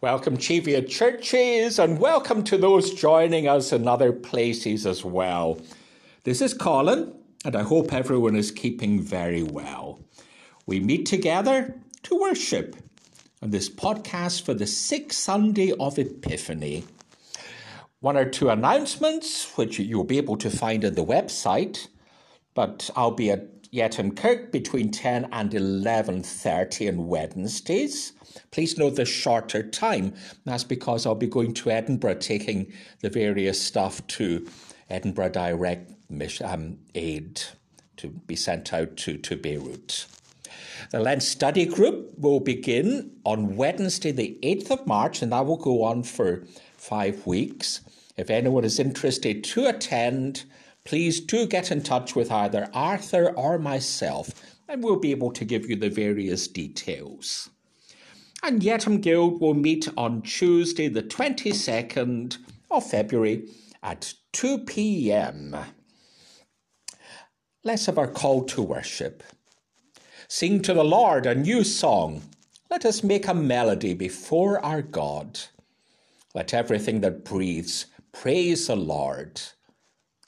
Welcome, Cheviot churches, and welcome to those joining us in other places as well. This is Colin, and I hope everyone is keeping very well. We meet together to worship on this podcast for the sixth Sunday of Epiphany. One or two announcements, which you'll be able to find on the website, but I'll be at Yetholm Kirk between 10 and 11.30 on Wednesdays. Please note the shorter time. That's because I'll be going to Edinburgh, taking the various stuff to Edinburgh Direct um, Aid to be sent out to, to Beirut. The Lent Study Group will begin on Wednesday, the 8th of March, and that will go on for five weeks. If anyone is interested to attend, please do get in touch with either Arthur or myself, and we'll be able to give you the various details. And Yetholm Guild will meet on Tuesday, the 22nd of February at 2 p.m. Let's have our call to worship. Sing to the Lord a new song. Let us make a melody before our God. Let everything that breathes praise the Lord.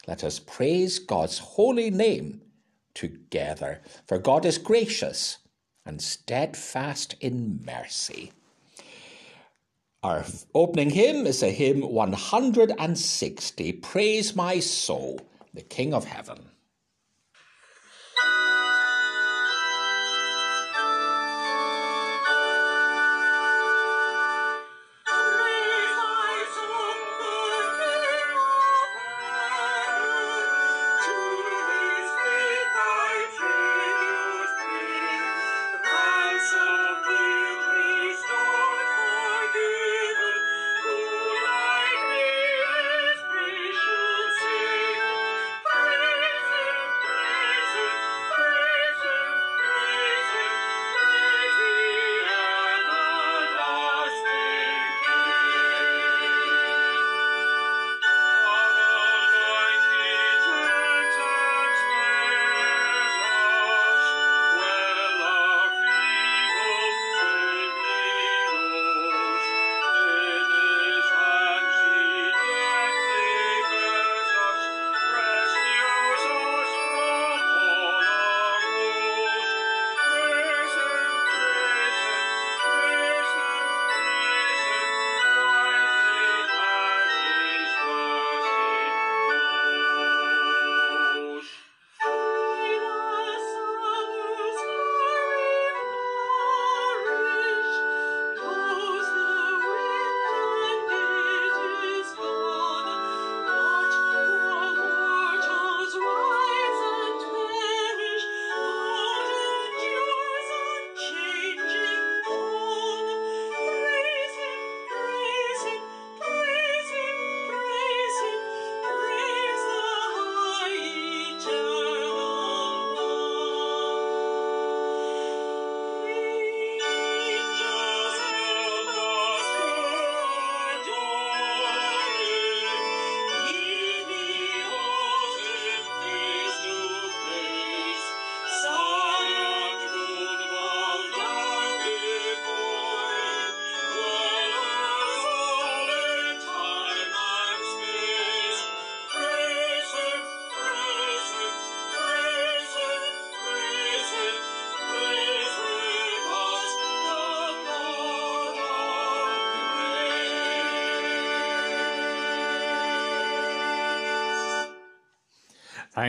Let us praise God's holy name together, for God is gracious and steadfast in mercy. Our opening hymn is a hymn 160 Praise My Soul, the King of Heaven.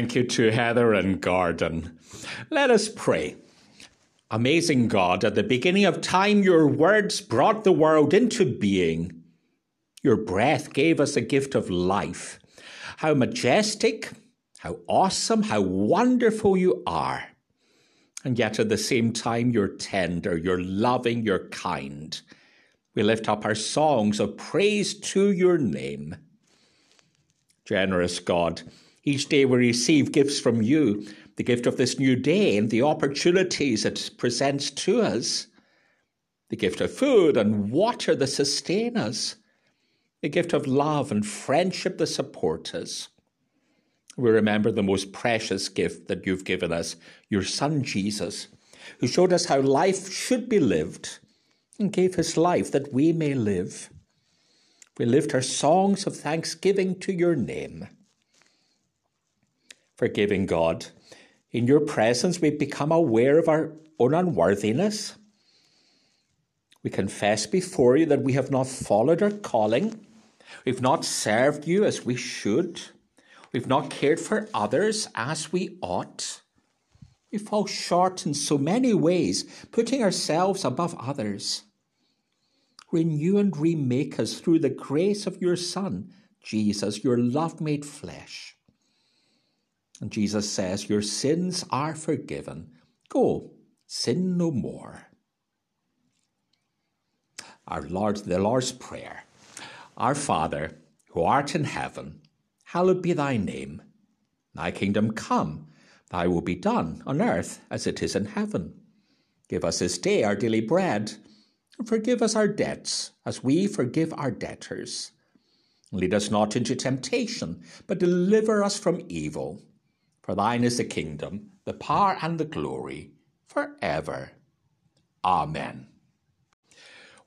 Thank you to Heather and Garden. Let us pray. Amazing God, at the beginning of time, your words brought the world into being. Your breath gave us a gift of life. How majestic, how awesome, how wonderful you are. And yet at the same time, you're tender, you're loving, you're kind. We lift up our songs of praise to your name. Generous God, each day we receive gifts from you, the gift of this new day and the opportunities it presents to us, the gift of food and water that sustain us, the gift of love and friendship that support us. We remember the most precious gift that you've given us, your Son Jesus, who showed us how life should be lived, and gave his life that we may live. We lift our songs of thanksgiving to your name. Forgiving God, in your presence we become aware of our own unworthiness. We confess before you that we have not followed our calling. We've not served you as we should. We've not cared for others as we ought. We fall short in so many ways, putting ourselves above others. Renew and remake us through the grace of your Son, Jesus, your love made flesh. And Jesus says, Your sins are forgiven. Go, sin no more. Our Lord, the Lord's Prayer. Our Father, who art in heaven, hallowed be thy name. Thy kingdom come, thy will be done on earth as it is in heaven. Give us this day our daily bread, and forgive us our debts as we forgive our debtors. Lead us not into temptation, but deliver us from evil. For thine is the kingdom, the power, and the glory, for ever. Amen.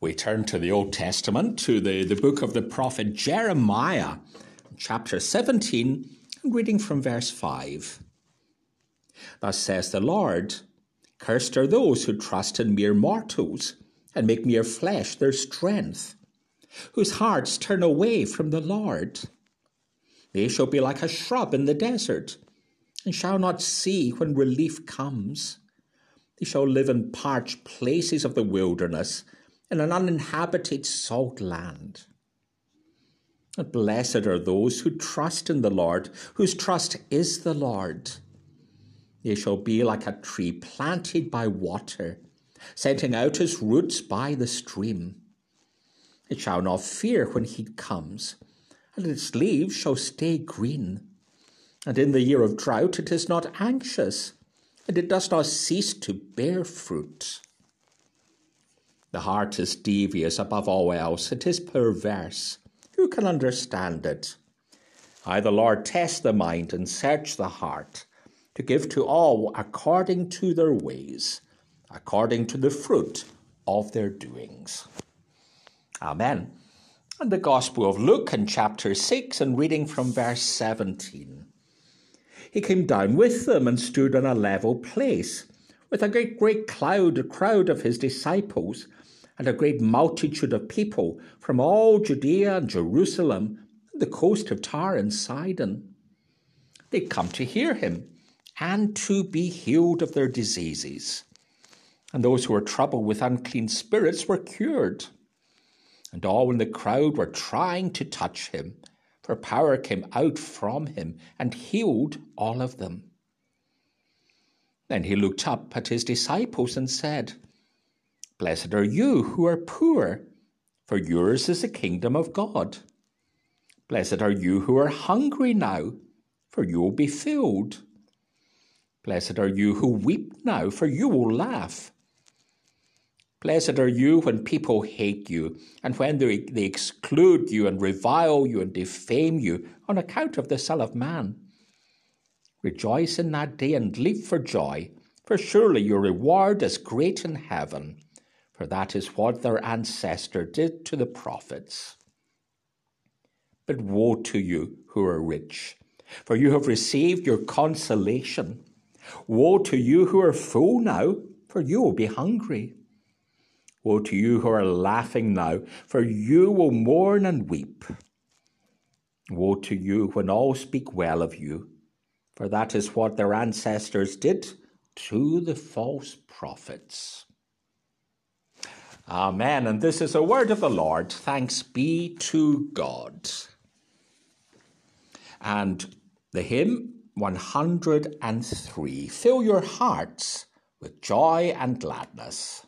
We turn to the Old Testament, to the, the book of the prophet Jeremiah, chapter 17, reading from verse 5. Thus says the Lord Cursed are those who trust in mere mortals and make mere flesh their strength, whose hearts turn away from the Lord. They shall be like a shrub in the desert and shall not see when relief comes. They shall live in parched places of the wilderness, in an uninhabited salt land. And blessed are those who trust in the Lord, whose trust is the Lord. They shall be like a tree planted by water, sending out its roots by the stream. It shall not fear when heat comes, and its leaves shall stay green. And in the year of drought it is not anxious, and it does not cease to bear fruit. The heart is devious above all else, it is perverse. Who can understand it? I, the Lord, test the mind and search the heart, to give to all according to their ways, according to the fruit of their doings. Amen. And the Gospel of Luke in chapter 6 and reading from verse 17 he came down with them and stood on a level place, with a great, great cloud, crowd of his disciples, and a great multitude of people from all Judea and Jerusalem, and the coast of Tyre and Sidon. They come to hear him and to be healed of their diseases. And those who were troubled with unclean spirits were cured. And all in the crowd were trying to touch him for power came out from him and healed all of them. Then he looked up at his disciples and said, Blessed are you who are poor, for yours is the kingdom of God. Blessed are you who are hungry now, for you will be filled. Blessed are you who weep now, for you will laugh. Blessed are you when people hate you, and when they, they exclude you, and revile you, and defame you on account of the Son of Man. Rejoice in that day and leap for joy, for surely your reward is great in heaven, for that is what their ancestor did to the prophets. But woe to you who are rich, for you have received your consolation. Woe to you who are full now, for you will be hungry. Woe to you who are laughing now, for you will mourn and weep. Woe to you when all speak well of you, for that is what their ancestors did to the false prophets. Amen. And this is a word of the Lord. Thanks be to God. And the hymn 103 Fill your hearts with joy and gladness.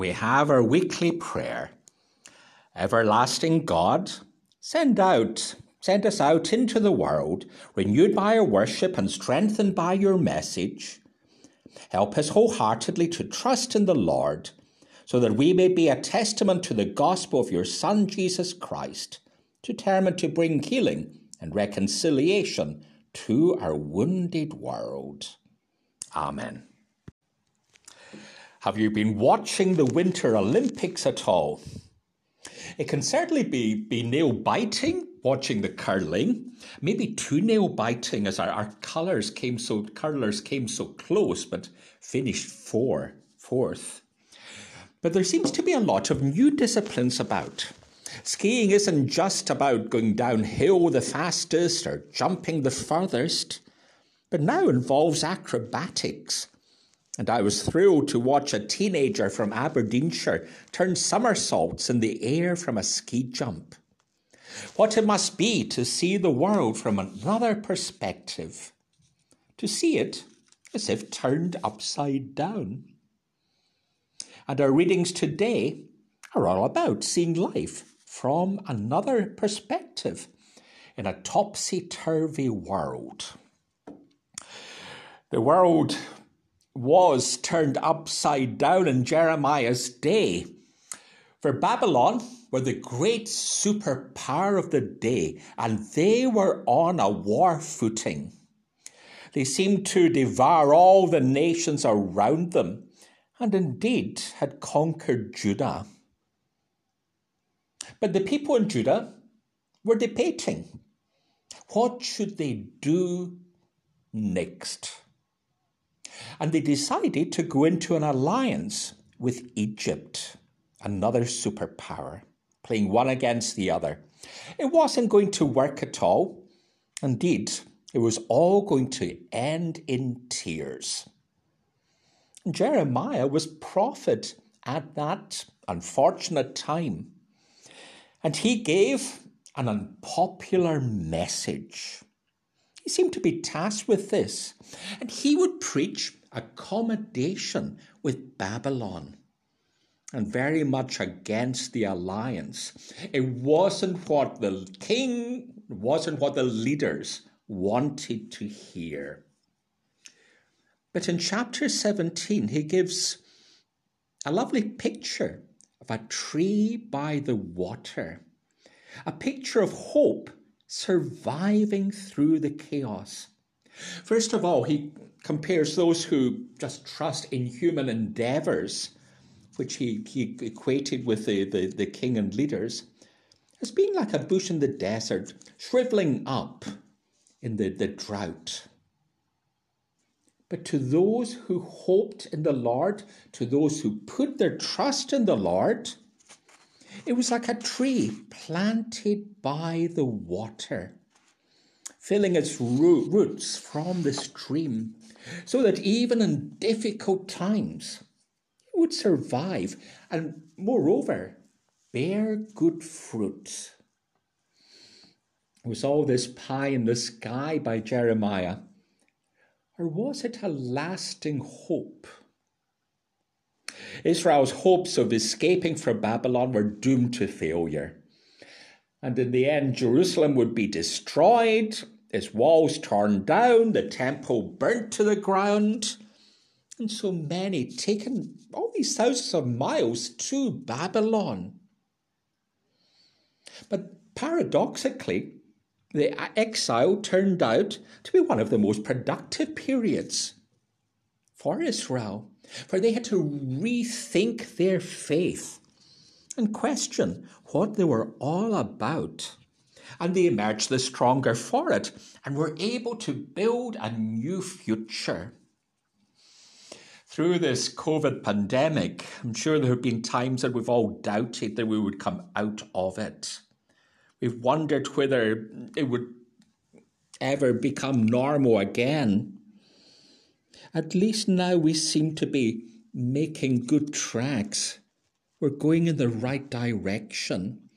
We have our weekly prayer. Everlasting God, send out, send us out into the world, renewed by our worship and strengthened by your message. Help us wholeheartedly to trust in the Lord, so that we may be a testament to the gospel of your Son, Jesus Christ, determined to bring healing and reconciliation to our wounded world. Amen. Have you been watching the Winter Olympics at all? It can certainly be, be nail biting watching the curling, maybe too nail biting as our, our colours came so curlers came so close, but finished four, fourth. But there seems to be a lot of new disciplines about. Skiing isn't just about going downhill the fastest or jumping the furthest, but now involves acrobatics and I was thrilled to watch a teenager from Aberdeenshire turn somersaults in the air from a ski jump. What it must be to see the world from another perspective, to see it as if turned upside down. And our readings today are all about seeing life from another perspective in a topsy turvy world. The world was turned upside down in Jeremiah's day. For Babylon were the great superpower of the day, and they were on a war footing. They seemed to devour all the nations around them, and indeed had conquered Judah. But the people in Judah were debating what should they do next? And they decided to go into an alliance with Egypt, another superpower, playing one against the other. It wasn't going to work at all. Indeed, it was all going to end in tears. Jeremiah was prophet at that unfortunate time, and he gave an unpopular message. He seemed to be tasked with this, and he would preach accommodation with Babylon and very much against the alliance. It wasn't what the king, wasn't what the leaders wanted to hear. But in chapter 17, he gives a lovely picture of a tree by the water, a picture of hope surviving through the chaos. First of all, he compares those who just trust in human endeavors, which he, he equated with the, the, the king and leaders, as being like a bush in the desert, shriveling up in the, the drought. But to those who hoped in the Lord, to those who put their trust in the Lord, it was like a tree planted by the water, filling its roots from the stream, so that even in difficult times it would survive and, moreover, bear good fruit. Was all this pie in the sky by Jeremiah? Or was it a lasting hope? Israel's hopes of escaping from Babylon were doomed to failure. And in the end, Jerusalem would be destroyed, its walls torn down, the temple burnt to the ground, and so many taken all these thousands of miles to Babylon. But paradoxically, the exile turned out to be one of the most productive periods for Israel for they had to rethink their faith and question what they were all about. And they emerged the stronger for it and were able to build a new future. Through this COVID pandemic, I'm sure there have been times that we've all doubted that we would come out of it. We've wondered whether it would ever become normal again. At least now we seem to be making good tracks. We're going in the right direction.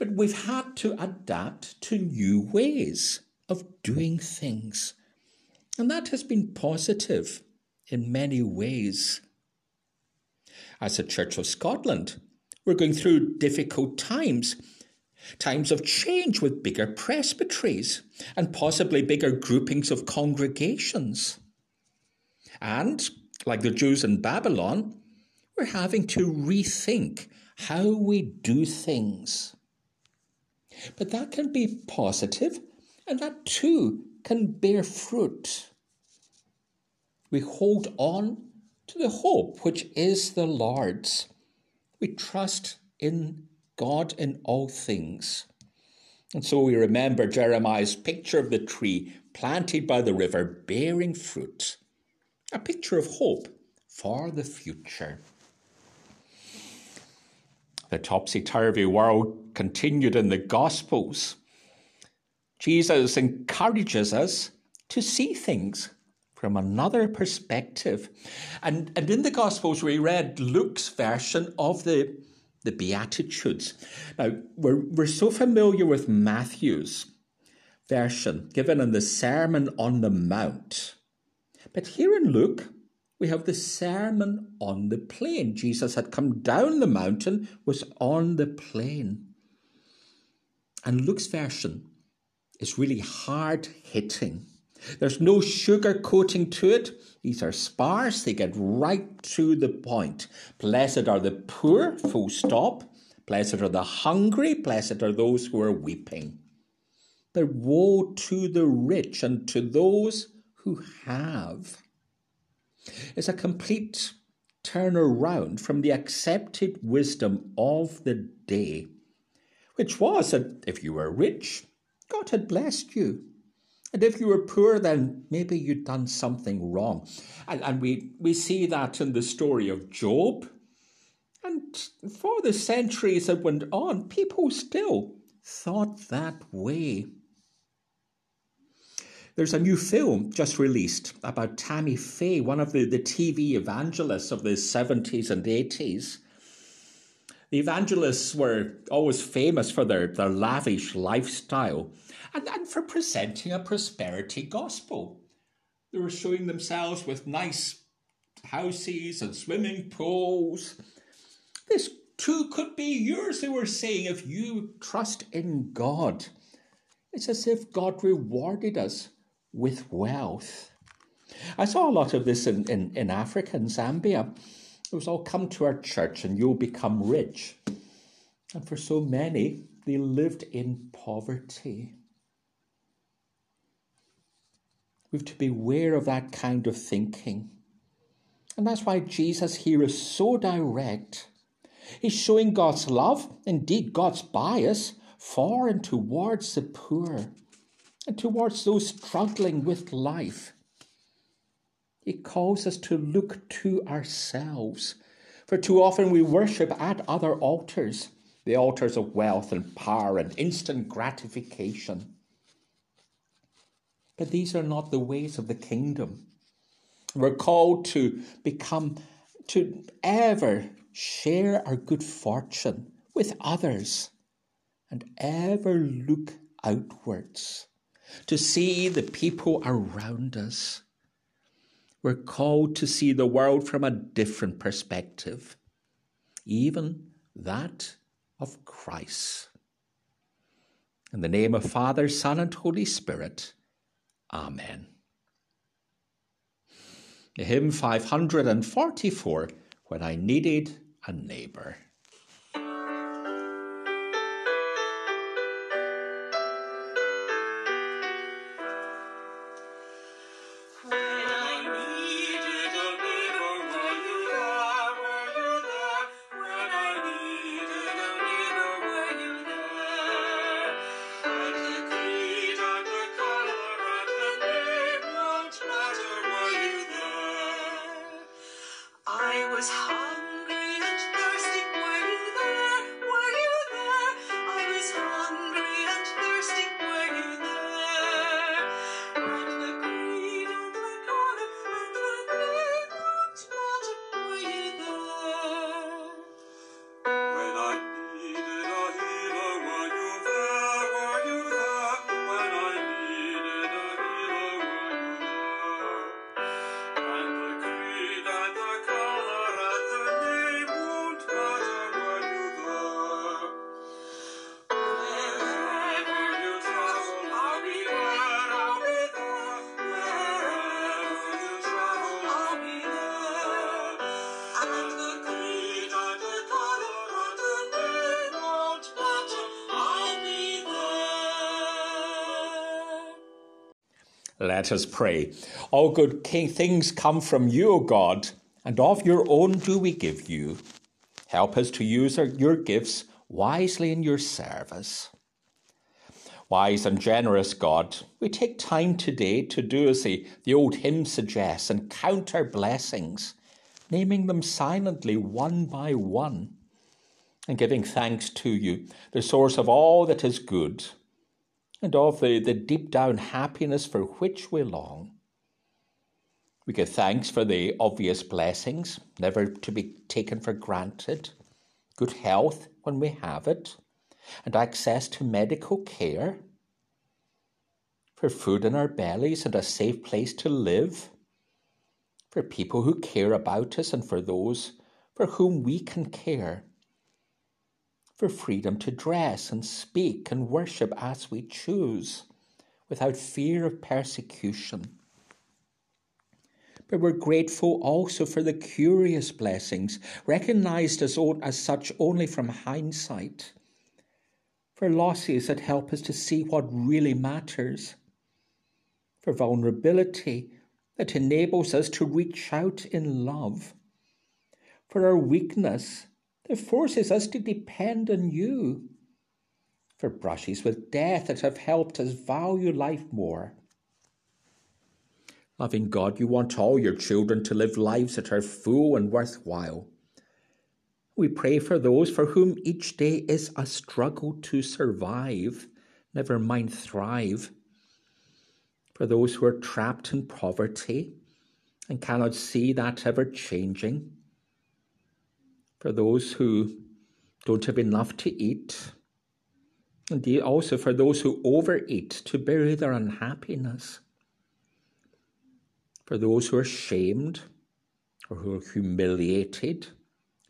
But we've had to adapt to new ways of doing things. And that has been positive in many ways. As a Church of Scotland, we're going through difficult times, times of change with bigger presbyteries and possibly bigger groupings of congregations. And, like the Jews in Babylon, we're having to rethink how we do things. But that can be positive, and that too can bear fruit. We hold on to the hope which is the Lord's. We trust in God in all things. And so we remember Jeremiah's picture of the tree planted by the river bearing fruit, a picture of hope for the future. The topsy turvy world continued in the Gospels. Jesus encourages us to see things from another perspective. And, and in the Gospels, we read Luke's version of the, the Beatitudes. Now, we're, we're so familiar with Matthew's version given in the Sermon on the Mount. But here in Luke, we have the Sermon on the Plain. Jesus had come down the mountain, was on the plain. And Luke's version is really hard hitting. There's no sugar coating to it. These are sparse, they get right to the point. Blessed are the poor, full stop. Blessed are the hungry, blessed are those who are weeping. But woe to the rich and to those who have is a complete turnaround from the accepted wisdom of the day, which was that if you were rich, God had blessed you. And if you were poor, then maybe you'd done something wrong. And, and we, we see that in the story of Job. And for the centuries that went on, people still thought that way. There's a new film just released about Tammy Faye, one of the, the TV evangelists of the 70s and 80s. The evangelists were always famous for their, their lavish lifestyle and, and for presenting a prosperity gospel. They were showing themselves with nice houses and swimming pools. This too could be yours, they were saying, if you trust in God. It's as if God rewarded us with wealth. I saw a lot of this in, in, in Africa and Zambia. It was all come to our church and you'll become rich. And for so many, they lived in poverty. We've to beware of that kind of thinking. And that's why Jesus here is so direct. He's showing God's love, indeed God's bias, for and towards the poor and towards those struggling with life. He calls us to look to ourselves, for too often we worship at other altars, the altars of wealth and power and instant gratification. But these are not the ways of the kingdom. We're called to become, to ever share our good fortune with others and ever look outwards to see the people around us. We're called to see the world from a different perspective, even that of Christ. In the name of Father, Son, and Holy Spirit, Amen. hymn 544 When I Needed a Neighbour. Let us pray. All good things come from you, O God, and of your own do we give you. Help us to use our, your gifts wisely in your service. Wise and generous God, we take time today to do as the, the old hymn suggests and count our blessings, naming them silently one by one, and giving thanks to you, the source of all that is good and of the, the deep down happiness for which we long. We give thanks for the obvious blessings, never to be taken for granted, good health when we have it, and access to medical care, for food in our bellies and a safe place to live, for people who care about us and for those for whom we can care for freedom to dress and speak and worship as we choose without fear of persecution. But we're grateful also for the curious blessings, recognized as, as such only from hindsight, for losses that help us to see what really matters, for vulnerability that enables us to reach out in love, for our weakness it forces us to depend on you for brushes with death that have helped us value life more. Loving God, you want all your children to live lives that are full and worthwhile. We pray for those for whom each day is a struggle to survive, never mind thrive. For those who are trapped in poverty and cannot see that ever changing for those who don't have enough to eat, indeed also for those who overeat to bury their unhappiness, for those who are shamed or who are humiliated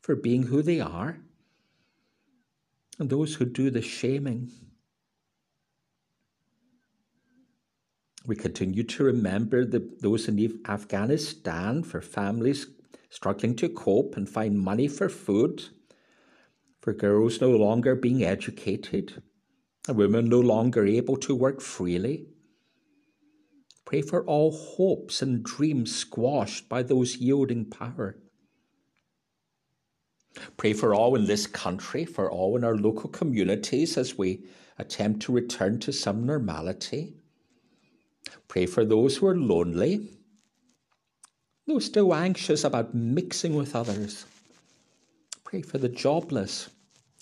for being who they are, and those who do the shaming. We continue to remember the, those in Afghanistan for families struggling to cope and find money for food, for girls no longer being educated, and women no longer able to work freely. Pray for all hopes and dreams squashed by those yielding power. Pray for all in this country, for all in our local communities as we attempt to return to some normality. Pray for those who are lonely though still anxious about mixing with others. Pray for the jobless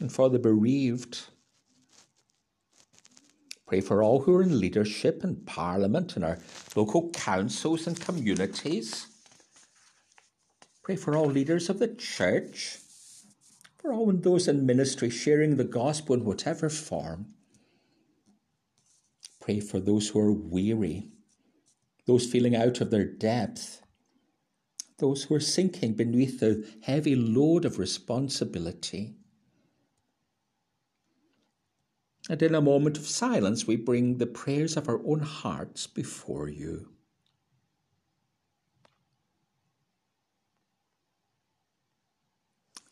and for the bereaved. Pray for all who are in leadership and parliament and our local councils and communities. Pray for all leaders of the church, for all those in ministry sharing the gospel in whatever form. Pray for those who are weary, those feeling out of their depth, those who are sinking beneath the heavy load of responsibility. And in a moment of silence, we bring the prayers of our own hearts before you.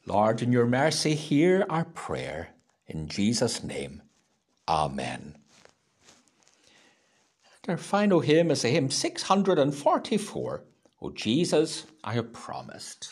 Lord, in your mercy, hear our prayer. In Jesus' name, Amen. And our final hymn is a hymn 644. O Jesus, I have promised.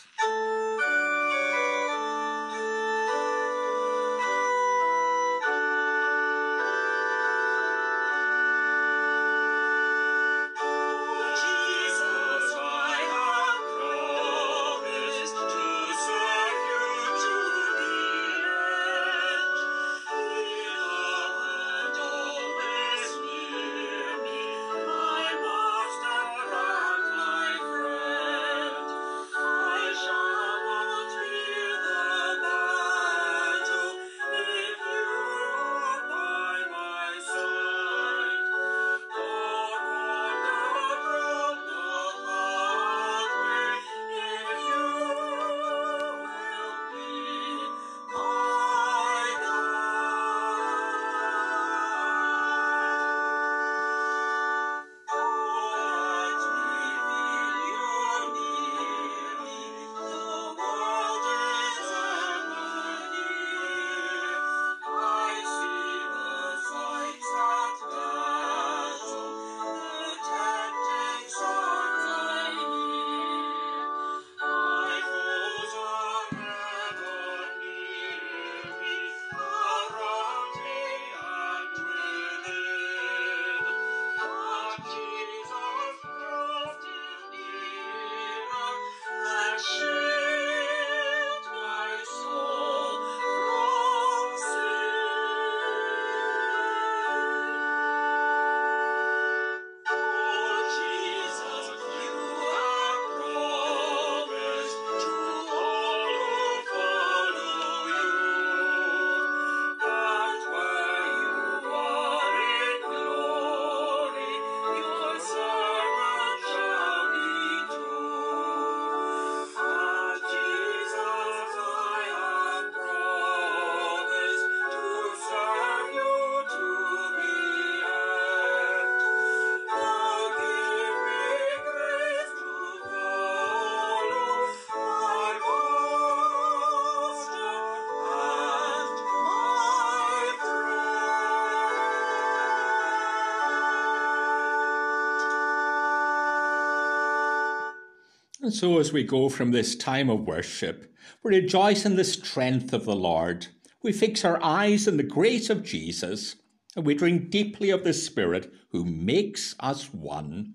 And so, as we go from this time of worship, we rejoice in the strength of the Lord. We fix our eyes on the grace of Jesus, and we drink deeply of the Spirit who makes us one.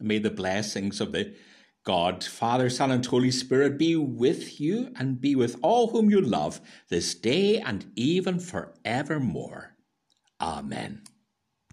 And may the blessings of the God, Father, Son, and Holy Spirit be with you and be with all whom you love this day and even forevermore. Amen.